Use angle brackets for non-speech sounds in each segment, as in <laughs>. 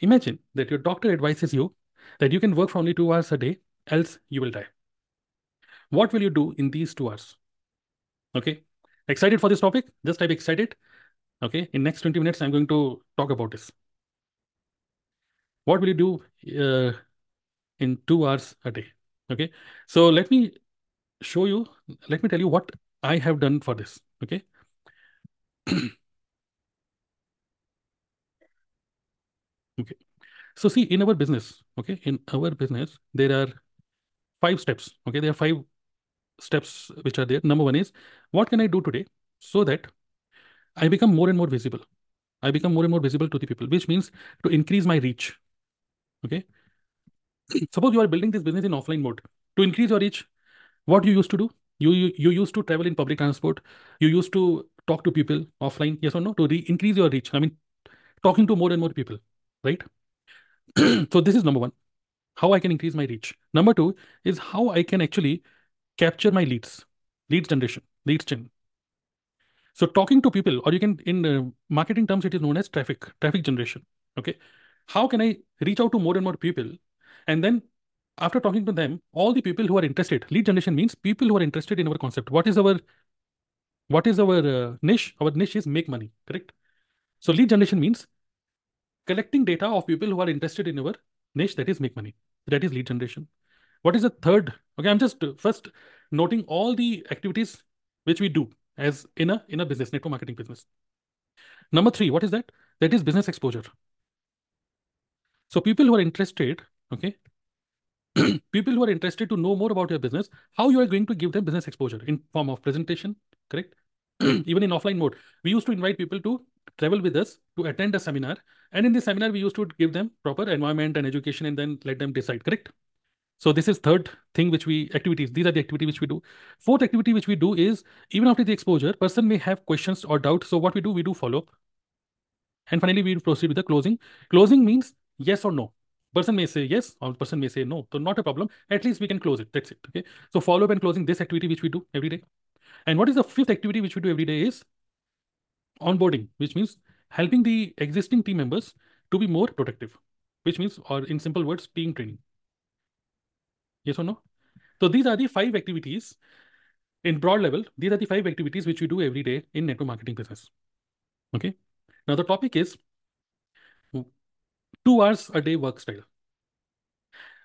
Imagine that your doctor advises you that you can work for only two hours a day, else you will die. What will you do in these two hours? Okay. Excited for this topic? Just type excited. Okay. In next 20 minutes, I'm going to talk about this. What will you do uh, in two hours a day? Okay. So let me show you, let me tell you what I have done for this. Okay. <clears throat> okay. So see, in our business, okay, in our business, there are five steps. Okay. There are five steps which are there. Number one is what can I do today so that I become more and more visible. I become more and more visible to the people, which means to increase my reach. Okay. Suppose you are building this business in offline mode. To increase your reach, what you used to do? You, you, you used to travel in public transport. You used to talk to people offline, yes or no, to re increase your reach. I mean, talking to more and more people, right? <clears throat> so this is number one, how I can increase my reach. Number two is how I can actually capture my leads, leads generation, leads gen. So talking to people, or you can, in uh, marketing terms, it is known as traffic, traffic generation. Okay. How can I reach out to more and more people? And then after talking to them, all the people who are interested, lead generation means people who are interested in our concept. What is our, what is our uh, niche? Our niche is make money, correct? So lead generation means collecting data of people who are interested in our niche that is make money. That is lead generation. What is the third? Okay, I'm just uh, first noting all the activities which we do as in a in a business network marketing business. Number three, what is that? That is business exposure. So people who are interested, okay, <clears throat> people who are interested to know more about your business, how you are going to give them business exposure in form of presentation, correct? <clears throat> Even in offline mode, we used to invite people to travel with us to attend a seminar. And in this seminar, we used to give them proper environment and education and then let them decide, correct? So this is third thing which we activities. These are the activity which we do. Fourth activity which we do is even after the exposure, person may have questions or doubts. So what we do, we do follow up. And finally, we proceed with the closing. Closing means yes or no. Person may say yes, or person may say no. So not a problem. At least we can close it. That's it. Okay. So follow up and closing this activity which we do every day. And what is the fifth activity which we do every day is onboarding, which means helping the existing team members to be more productive, which means, or in simple words, team training. Yes or no? So these are the five activities in broad level. These are the five activities which we do every day in network marketing business. Okay. Now the topic is two hours a day work style.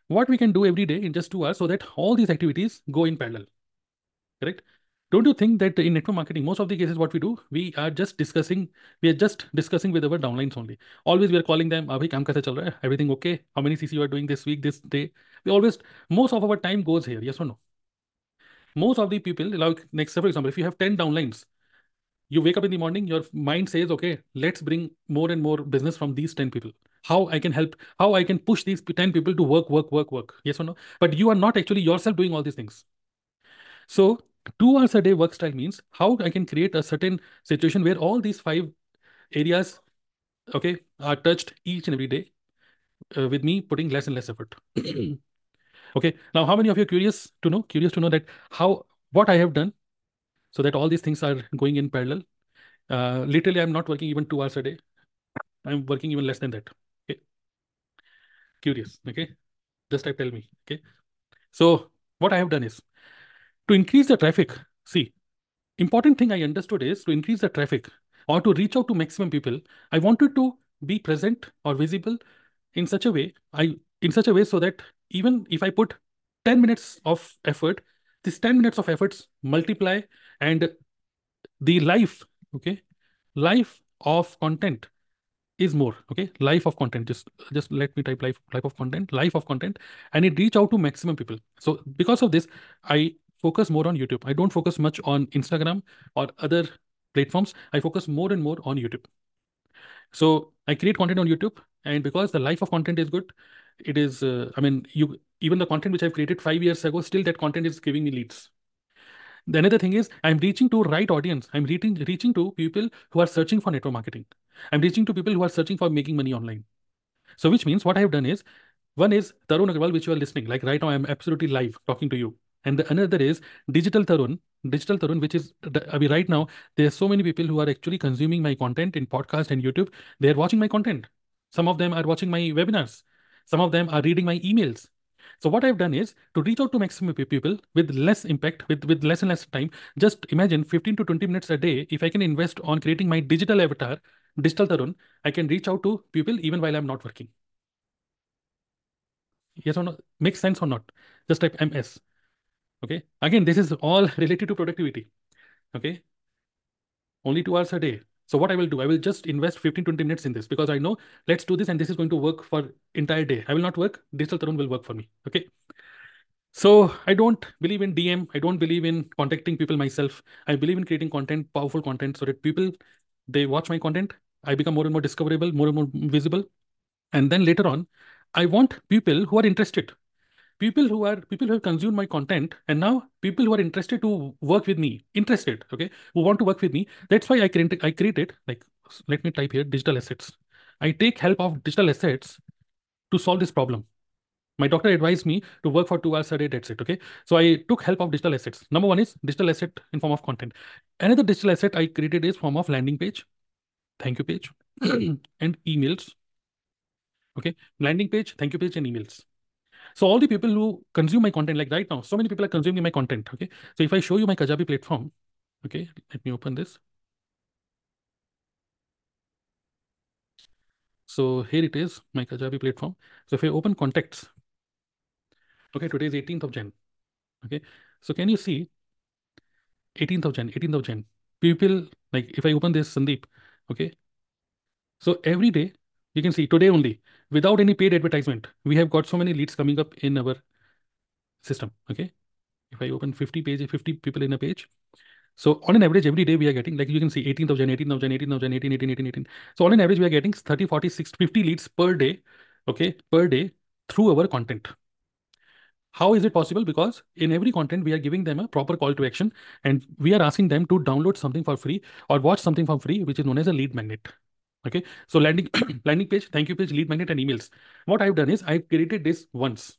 What we can do every day in just two hours so that all these activities go in parallel. Correct? Don't you think that in network marketing, most of the cases, what we do, we are just discussing, we are just discussing with our downlines only. Always we are calling them, ah, Abhi, kaam kaise chal raha hai? Everything okay? How many CC you are doing this week, this day? We always, most of our time goes here, yes or no? Most of the people, like next, for example, if you have 10 downlines, you wake up in the morning, your mind says, okay, let's bring more and more business from these 10 people. How I can help, how I can push these 10 people to work, work, work, work. Yes or no? But you are not actually yourself doing all these things. So two hours a day work style means how I can create a certain situation where all these five areas, okay, are touched each and every day uh, with me putting less and less effort. <clears throat> okay. Now, how many of you are curious to know, curious to know that how, what I have done so that all these things are going in parallel? Uh, literally, I'm not working even two hours a day. I'm working even less than that. Okay. Curious. Okay. Just type tell me. Okay. So what I have done is to increase the traffic, see, important thing I understood is to increase the traffic or to reach out to maximum people, I wanted to be present or visible in such a way, I in such a way so that even if I put 10 minutes of effort, this 10 minutes of efforts multiply and the life, okay, life of content is more okay life of content just just let me type life life of content life of content and it reach out to maximum people. So because of this i focus more on YouTube. I don't focus much on Instagram or other platforms. I focus more and more on YouTube. So I create content on YouTube, and because the life of content is good, it is. Uh, I mean, you even the content which I've created five years ago, still that content is giving me leads. The another thing is I'm reaching to right audience. I'm reaching reaching to people who are searching for network marketing. I'm reaching to people who are searching for making money online. So which means what I have done is one is Tarun Agarwal, which you are listening. Like right now, I'm absolutely live talking to you. And the another is digital Tarun, digital Tarun, which is I mean, right now, there are so many people who are actually consuming my content in podcast and YouTube. They are watching my content. Some of them are watching my webinars. Some of them are reading my emails. So what I've done is to reach out to maximum people with less impact, with, with less and less time. Just imagine 15 to 20 minutes a day. If I can invest on creating my digital avatar, digital Tarun, I can reach out to people even while I'm not working. Yes or no? Makes sense or not? Just type MS. Okay. Again, this is all <laughs> related to productivity. Okay. Only two hours a day. So what I will do, I will just invest 15, 20 minutes in this because I know let's do this and this is going to work for entire day. I will not work. Digital Tarun will work for me. Okay. So I don't believe in DM. I don't believe in contacting people myself. I believe in creating content, powerful content so that people, they watch my content. I become more and more discoverable, more and more visible. And then later on, I want people who are interested people who are people who have consumed my content and now people who are interested to work with me interested okay who want to work with me that's why i created i created like let me type here digital assets. I take help of digital assets to solve this problem. My doctor advised me to work for two hours a day that's it okay? So i took help of digital assets. Number one is digital asset in form of content. Another digital asset i created is form of landing page. Thank you page. <clears throat> And emails. Okay landing page thank you page and emails so all the people who consume my content, like right now, so many people are consuming my content. Okay. So if I show you my Kajabi platform, okay, let me open this. So here it is, my Kajabi platform. So if I open contacts, okay, today is 18th of Jan. Okay. So can you see 18th of Jan, 18th of Jan, people like if I open this Sandeep, okay. So every day you can see today only without any paid advertisement, we have got so many leads coming up in our system. Okay. If I open 50 pages, 50 people in a page. So on an average, every day we are getting, like you can see 18th of Jan, 18th of Jan, 18th of Jan, 18, 18, 18, 18. So on an average, we are getting 30, 40, 60, 50 leads per day, okay, per day through our content. How is it possible? Because in every content, we are giving them a proper call to action and we are asking them to download something for free or watch something for free, which is known as a lead magnet. Okay. So landing, <coughs> landing page, thank you page, lead magnet and emails. What I've done is I've created this once.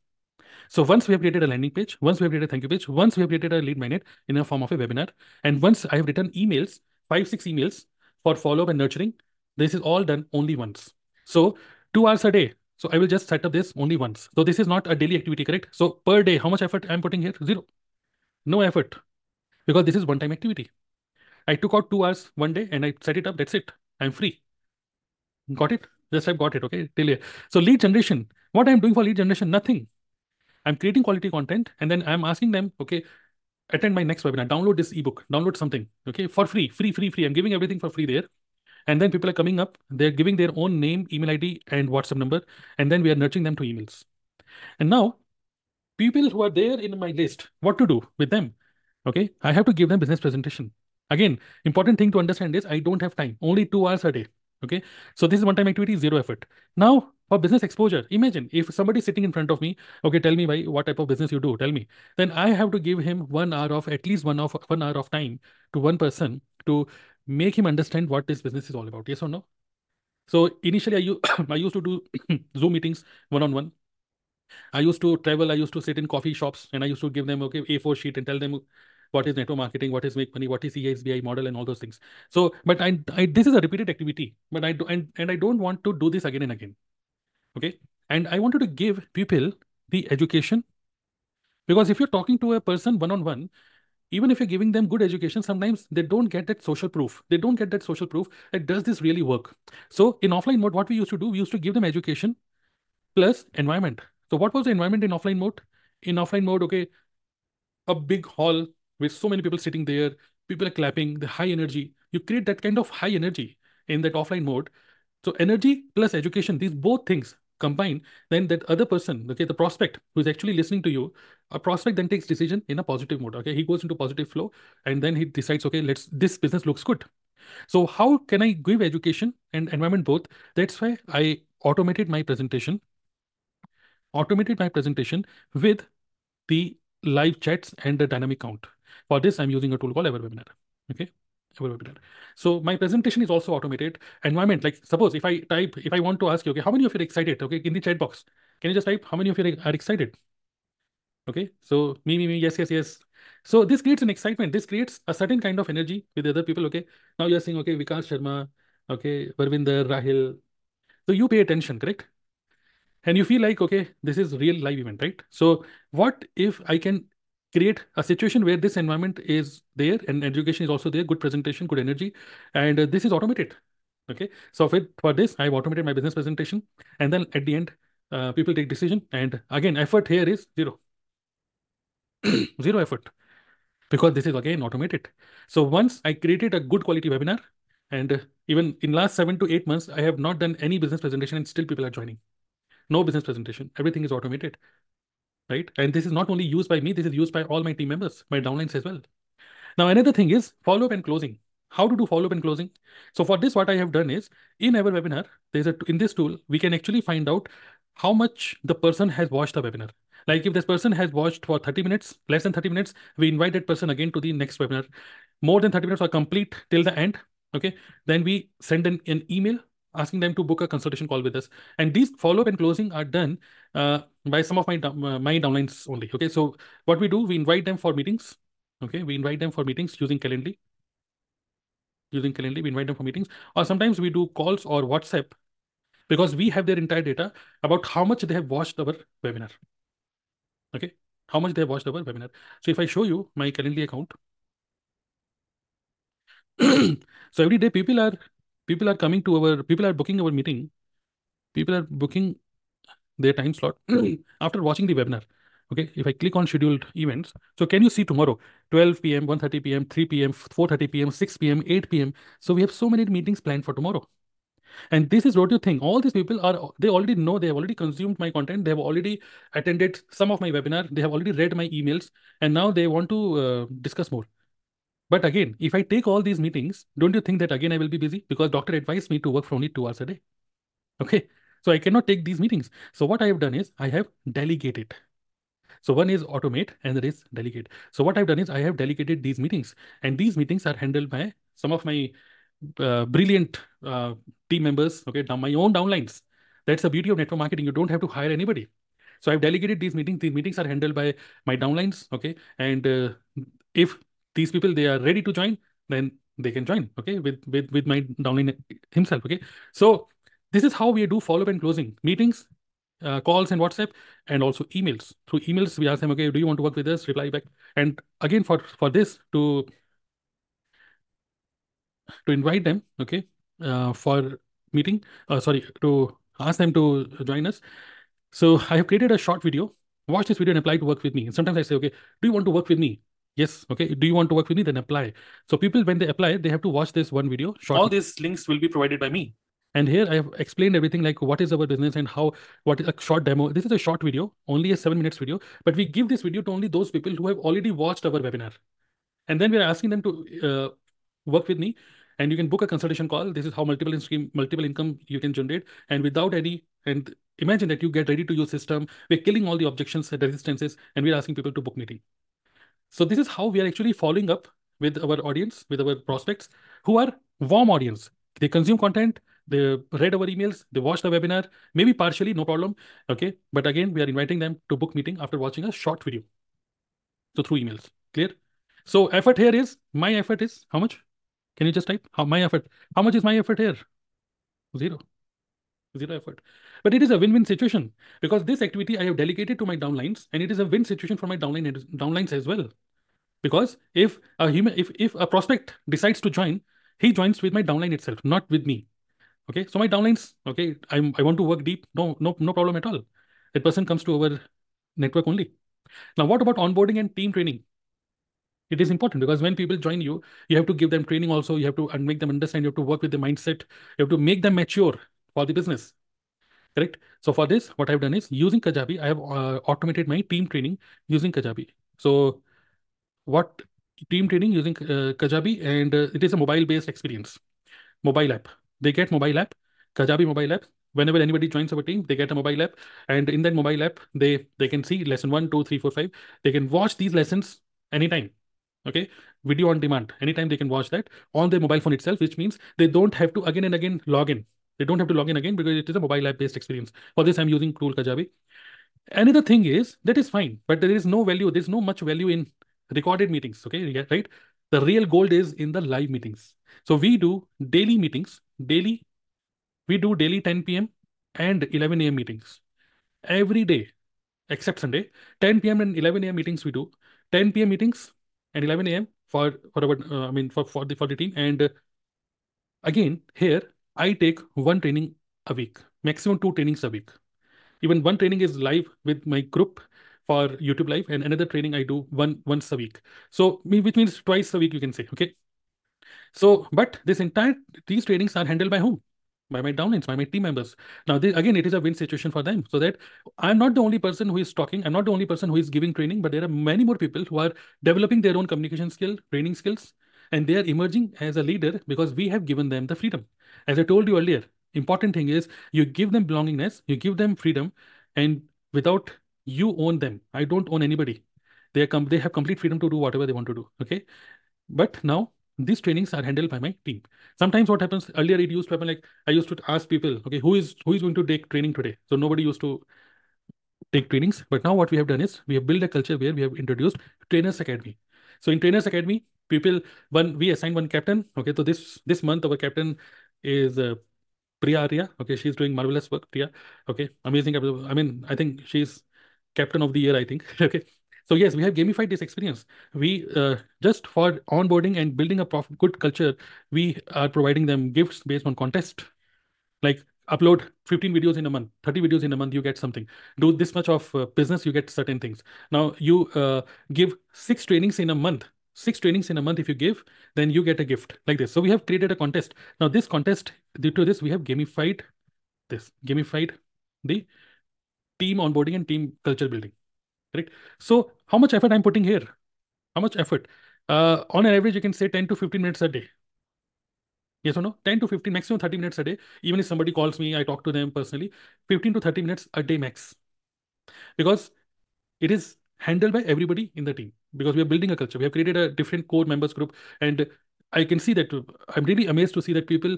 So once we have created a landing page, once we have created a thank you page, once we have created a lead magnet in a form of a webinar, and once I have written emails, five, six emails for follow-up and nurturing, this is all done only once. So two hours a day. So I will just set up this only once. So this is not a daily activity, correct? So per day, how much effort I'm putting here? Zero. No effort. Because this is one-time activity. I took out two hours one day and I set it up. That's it. I'm free. Got it? Just I've got it. Okay. So lead generation. What I'm doing for lead generation? Nothing. I'm creating quality content and then I'm asking them, okay, attend my next webinar, download this ebook, download something, okay, for free, free, free, free. I'm giving everything for free there. And then people are coming up, they're giving their own name, email ID, and WhatsApp number. And then we are nurturing them to emails. And now, people who are there in my list, what to do with them? Okay, I have to give them business presentation. Again, important thing to understand is I don't have time, only two hours a day. Okay, so this is one time activity, zero effort. Now, for business exposure, imagine if somebody sitting in front of me, okay, tell me why, what type of business you do, tell me. Then I have to give him one hour of at least one of one hour of time to one person to make him understand what this business is all about. Yes or no? So initially, I, <coughs> I used to do <coughs> Zoom meetings one on one. I used to travel. I used to sit in coffee shops and I used to give them okay A4 sheet and tell them what is network marketing, what is make money, what is ESBI model, and all those things. So, but I, I this is a repeated activity, but I do and, and I don't want to do this again and again. Okay. And I wanted to give people the education because if you're talking to a person one on one, even if you're giving them good education, sometimes they don't get that social proof. They don't get that social proof that does this really work? So in offline mode, what we used to do, we used to give them education plus environment. So what was the environment in offline mode? In offline mode, okay, a big hall with so many people sitting there, people are clapping, the high energy. You create that kind of high energy in that offline mode. So energy plus education, these both things combine, then that other person, okay, the prospect who is actually listening to you, a prospect then takes decision in a positive mode. Okay, he goes into positive flow, and then he decides, okay, let's this business looks good. So how can I give education and environment both? That's why I automated my presentation, automated my presentation with the live chats and the dynamic count. For this, I'm using a tool called EverWebinar. Okay. So my presentation is also automated. Environment, like suppose if I type, if I want to ask you, okay, how many of you are excited? Okay, in the chat box, can you just type how many of you are excited? Okay, so me, me, me, yes, yes, yes. So this creates an excitement. This creates a certain kind of energy with other people. Okay, now you're saying, okay, Vikas Sharma, okay, Varvinder, Rahil. So you pay attention, correct? And you feel like, okay, this is real live event, right? So what if I can create a situation where this environment is there and education is also there, good presentation, good energy, and uh, this is automated. Okay. So for, for this, I've automated my business presentation. And then at the end, uh, people take decision. And again, effort here is zero. <clears throat> zero effort because this is again automated. So once I created a good quality webinar and uh, even in last seven to eight months, I have not done any business presentation and still people are joining. No business presentation. Everything is automated, right? And this is not only used by me, this is used by all my team members, my downlines as well. Now, another thing is follow-up and closing. How to do follow-up and closing? So for this, what I have done is in our webinar, there's a in this tool, we can actually find out how much the person has watched the webinar. Like if this person has watched for 30 minutes, less than 30 minutes, we invite that person again to the next webinar. More than 30 minutes or complete till the end. Okay. Then we send an, an email asking them to book a consultation call with us. And these follow-up and closing are done uh, by some of my, uh, my downlines only. Okay. So what we do, we invite them for meetings. Okay. We invite them for meetings using Calendly. Using Calendly, we invite them for meetings. Or sometimes we do calls or WhatsApp because we have their entire data about how much they have watched our webinar. Okay. How much they have watched our webinar. So if I show you my Calendly account, <clears throat> so every day people are people are coming to our people are booking our meeting. People are booking their time slot <clears throat> after watching the webinar. Okay if i click on scheduled events so can you see tomorrow 12 p.m 1:30 p.m 3 p.m 4:30 p.m 6 p.m 8 p.m so we have so many meetings planned for tomorrow. And this is what you think. All these people are they already know they have already consumed my content. They have already attended some of my webinar. They have already read my emails. And now they want to uh, discuss more but again, if I take all these meetings, don't you think that again I will be busy? Because doctor advised me to work for only two hours a day. Okay. So I cannot take these meetings. So what I have done is I have delegated. So one is automate and there is delegate. So what I've done is I have delegated these meetings and these meetings are handled by some of my uh, brilliant uh, team members. Okay. Now my own downlines. That's the beauty of network marketing. You don't have to hire anybody. So I've delegated these meetings. These meetings are handled by my downlines. Okay. And uh, if these people they are ready to join then they can join okay with with with my downline himself okay? So this is how we do follow-up and closing. Meetings uh, calls and whatsapp and also emails. Through emails we ask them okay do you want to work with us? Reply back. And again for for this to to invite them okay uh, for meeting uh, sorry to ask them to join us. So i have created a short video. Watch this video and apply to work with me. And sometimes i say okay do you want to work with me Yes. Okay. Do you want to work with me? Then apply. So people, when they apply, they have to watch this one video. Short. All these links will be provided by me. And here I have explained everything like what is our business and how, what is a short demo. This is a short video, only a seven minutes video, but we give this video to only those people who have already watched our webinar. And then we're asking them to uh, work with me and you can book a consultation call. This is how multiple stream, multiple income you can generate. And without any, and imagine that you get ready to use system. We're killing all the objections and resistances and we're asking people to book meeting. So this is how we are actually following up with our audience, with our prospects who are warm audience. They consume content, they read our emails, they watch the webinar, maybe partially, no problem. Okay. But again, we are inviting them to book meeting after watching a short video. So through emails. Clear? So effort here is my effort is how much? Can you just type how my effort? How much is my effort here? Zero. Zero effort. But it is a win-win situation because this activity I have delegated to my downlines and it is a win situation for my downline downlines as well. Because if a human, if, if a prospect decides to join, he joins with my downline itself, not with me. Okay. So my downlines, okay, I'm, I want to work deep. No, no, no problem at all. That person comes to our network only. Now, what about onboarding and team training? It is important because when people join you, you have to give them training also. You have to make them understand. You have to work with the mindset. You have to make them mature for the business correct? So for this, what I've done is using Kajabi, I have uh, automated my team training using Kajabi. So what team training using uh, Kajabi and uh, it is a mobile based experience, mobile app. They get mobile app, Kajabi mobile app. Whenever anybody joins our team, they get a mobile app, and in that mobile app, they they can see lesson one, two, three, four, five. They can watch these lessons anytime. Okay, video on demand. Anytime they can watch that on their mobile phone itself, which means they don't have to again and again log in they don't have to log in again because it is a mobile app based experience. For this, I'm using tool Kajabi. Another thing is that is fine, but there is no value. There's no much value in recorded meetings. Okay, right? The real gold is in the live meetings. So we do daily meetings, daily. We do daily 10 p.m. and 11 a.m. meetings every day except Sunday. 10 p.m. and 11 a.m. meetings we do. 10 p.m. meetings and 11 a.m. for for uh, I mean for for the for the team. And uh, again here I take one training a week, maximum two trainings a week. Even one training is live with my group for YouTube Live, and another training I do one once a week. So which means twice a week you can say. Okay. So, but this entire these trainings are handled by whom? by my downlines, by my team members. Now, again, it is a win situation for them. So that I'm not the only person who is talking. I'm not the only person who is giving training, but there are many more people who are developing their own communication skill, training skills, and they are emerging as a leader because we have given them the freedom. As I told you earlier, important thing is you give them belongingness, you give them freedom, and without you own them. I don't own anybody. They are they have complete freedom to do whatever they want to do. Okay, but now these trainings are handled by my team. Sometimes what happens earlier, it used to happen like I used to ask people, okay, who is who is going to take training today? So nobody used to take trainings. But now what we have done is we have built a culture where we have introduced Trainers Academy. So in Trainers Academy, people one we assign one captain. Okay, so this this month our captain is uh, Priya Arya. Okay, she's doing marvelous work. Priya. Okay, amazing. I mean, I think she's captain of the year. I think. <laughs> okay. So yes, we have gamified this experience. We uh, just for onboarding and building a good culture, we are providing them gifts based on contest. Like upload 15 videos in a month, 30 videos in a month, you get something. Do this much of uh, business, you get certain things. Now you uh, give six trainings in a month. Six trainings in a month, if you give, then you get a gift like this. So we have created a contest. Now this contest, due to this, we have gamified this, gamified the team onboarding and team culture building right? So how much effort I'm putting here? How much effort? Uh, on an average, you can say 10 to 15 minutes a day. Yes or no? 10 to 15, maximum 30 minutes a day. Even if somebody calls me, I talk to them personally, 15 to 30 minutes a day max. Because it is handled by everybody in the team. Because we are building a culture. We have created a different core members group. And I can see that I'm really amazed to see that people,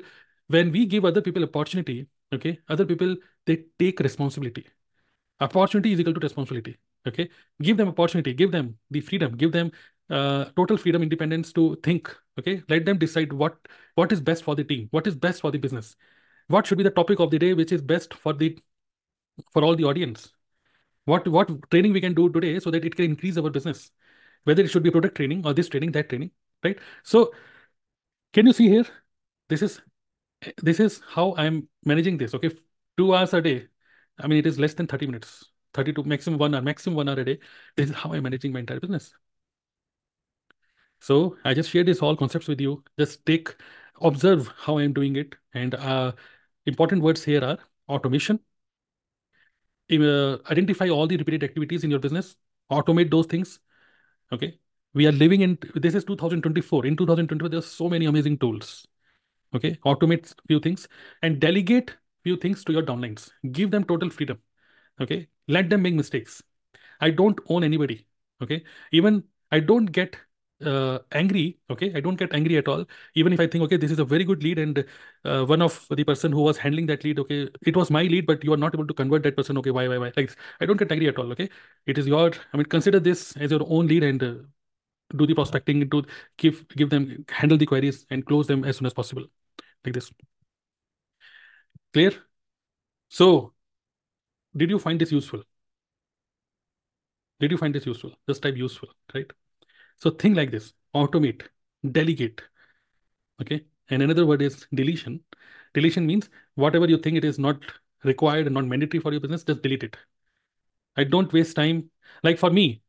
when we give other people opportunity, okay, other people, they take responsibility. Opportunity is equal to responsibility okay give them opportunity give them the freedom give them uh, total freedom independence to think okay let them decide what what is best for the team what is best for the business what should be the topic of the day which is best for the for all the audience what what training we can do today so that it can increase our business whether it should be product training or this training that training right so can you see here this is this is how i'm managing this okay two hours a day i mean it is less than 30 minutes 32 maximum one hour, maximum one hour a day. This is how I'm managing my entire business. So I just share these all concepts with you. Just take, observe how I'm doing it. And uh, important words here are automation. Uh, identify all the repeated activities in your business. Automate those things. Okay. We are living in, this is 2024. In 2024, there's so many amazing tools. Okay. Automate few things and delegate few things to your downlines. Give them total freedom. Okay let them make mistakes i don't own anybody okay even i don't get uh, angry okay? I don't get angry at all. Even if i think okay this is a very good lead and uh, one of the person who was handling that lead okay it was my lead but you are not able to convert that person okay why why why? Like i don't get angry at all okay? It is your i mean consider this as your own lead and uh, do the prospecting to give give them handle the queries and close them as soon as possible. Like this. Clear? So did you find this useful? Did you find this useful? just type useful, right? So think like this, automate, delegate, okay? And another word is deletion. Deletion means whatever you think it is not required and not mandatory for your business, just delete it. I don't waste time. Like for me,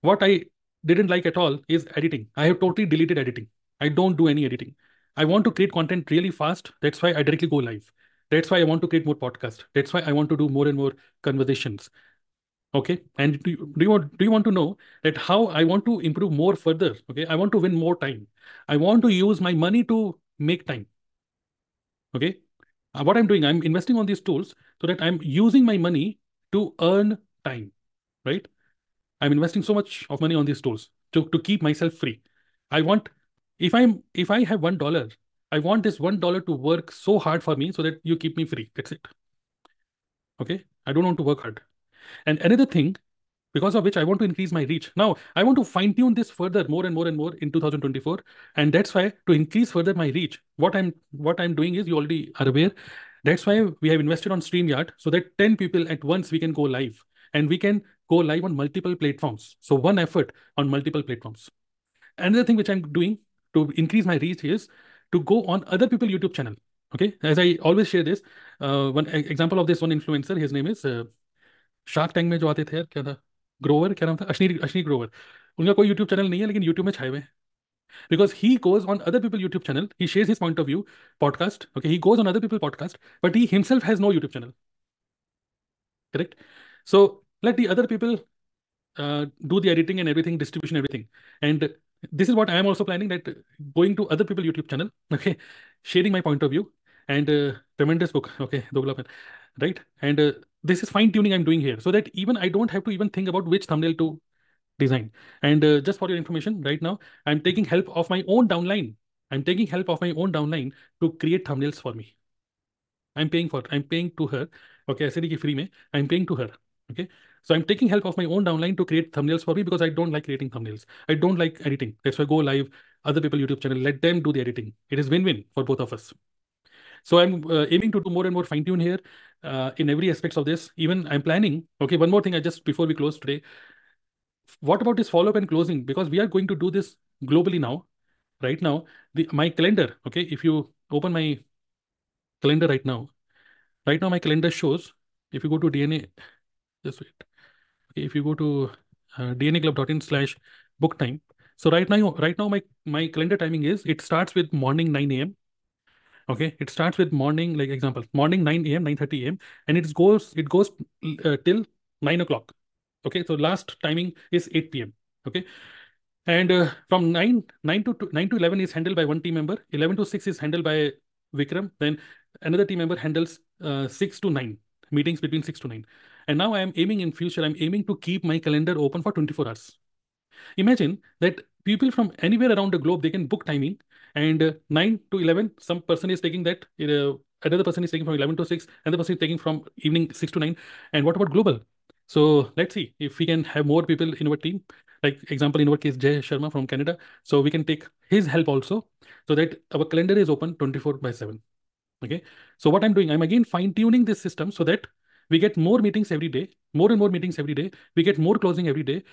what I didn't like at all is editing. I have totally deleted editing. I don't do any editing. I want to create content really fast. That's why I directly go live. That's why I want to create more podcasts. That's why I want to do more and more conversations. Okay. And do you, do you want do you want to know that how I want to improve more further? Okay. I want to win more time. I want to use my money to make time. Okay. Uh, what I'm doing, I'm investing on these tools so that I'm using my money to earn time. Right. I'm investing so much of money on these tools to, to keep myself free. I want if I'm if I have one dollar I want this one dollar to work so hard for me so that you keep me free. That's it. Okay. I don't want to work hard. And another thing, because of which I want to increase my reach. Now, I want to fine tune this further more and more and more in 2024. And that's why to increase further my reach, what I'm what I'm doing is you already are aware. That's why we have invested on StreamYard so that 10 people at once we can go live and we can go live on multiple platforms. So one effort on multiple platforms. Another thing which I'm doing to increase my reach is to go on other people YouTube channel. Okay, as I always share this, uh, one example of this one influencer, his name is uh, Shark Tank में जो आते थे यार, क्या था? ग्रोवर? क्या नाम था अश्नि अश्नि ग्रोवर। उनका कोई यूट्यूब चैनल नहीं है, लेकिन यूट्यूब में छाए हुए हैं। Because he goes on other people YouTube channel he share his point of view podcast okay he goes on other people podcast but he himself has no YouTube channel correct so let the other people do the editing and everything distribution everything and this is what I am also planning that going to other people YouTube channel okay sharing my point of view and payment book okay दोगला pen right and this is fine tuning i'm doing here so that even i don't have to even think about which thumbnail to design. And uh, just for your information, right now, I'm taking help of my own downline. I'm taking help of my own downline to create thumbnails for me. I'm paying for. I'm paying to her. Okay, I said free me. I'm paying to her. Okay. So I'm taking help of my own downline to create thumbnails for me because I don't like creating thumbnails. I don't like editing. That's why I go live, other people YouTube channel, let them do the editing. It is win-win for both of us. So I'm uh, aiming to do more and more fine tune here uh, in every aspects of this. Even I'm planning. Okay, one more thing. I just before we close today, what about this follow-up and closing? Because we are going to do this globally now. Right now, the my calendar, okay, if you open my calendar right now, right now my calendar shows, if you go to DNA, just wait. Okay, if you go to uh, dnaclub.in slash book time. So right now, right now my, my calendar timing is, it starts with morning 9 a.m. Okay, it starts with morning, like example, morning 9 a.m., 9.30 a.m. and it goes, it goes uh, till 9 o'clock. Okay, so last timing is 8 p.m. Okay, and uh, from 9 9 to 9 to 11 is handled by one team member. 11 to 6 is handled by Vikram. Then another team member handles uh, 6 to 9 meetings between 6 to 9. And now I am aiming in future. I'm aiming to keep my calendar open for 24 hours. Imagine that people from anywhere around the globe they can book timing and uh, 9 to 11 some person is taking that uh, another person is taking from 11 to 6 another person is taking from evening 6 to 9 and what about global so let's see if we can have more people in our team. Like example, in our case, Jay Sharma from Canada. So we can take his help also so that our calendar is open 24 by 7. Okay. So what I'm doing, I'm again fine tuning this system so that we get more meetings every day, more and more meetings every day. We get more closing every day,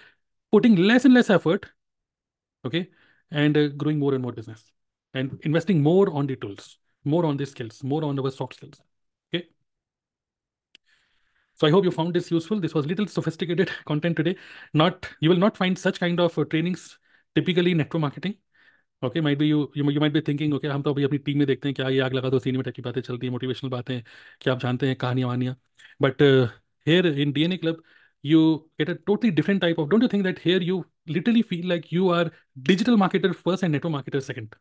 putting less and less effort. Okay. And uh, growing more and more business and investing more on the tools, more on the skills, more on our soft skills. Okay. So I hope you found this useful. This was little sophisticated <laughs> content today. Not you will not find such kind of uh, trainings typically in network marketing. Okay, might be you you, you might be thinking okay हम तो अभी अपनी team में देखते हैं क्या ये आग लगा दो सीनियर की बातें चलती हैं मोटिवेशनल बातें क्या आप जानते हैं कहानियां Baniya but here in DNA Club you get a totally different type of don't you think that here you literally feel like you are digital marketer first and network marketer second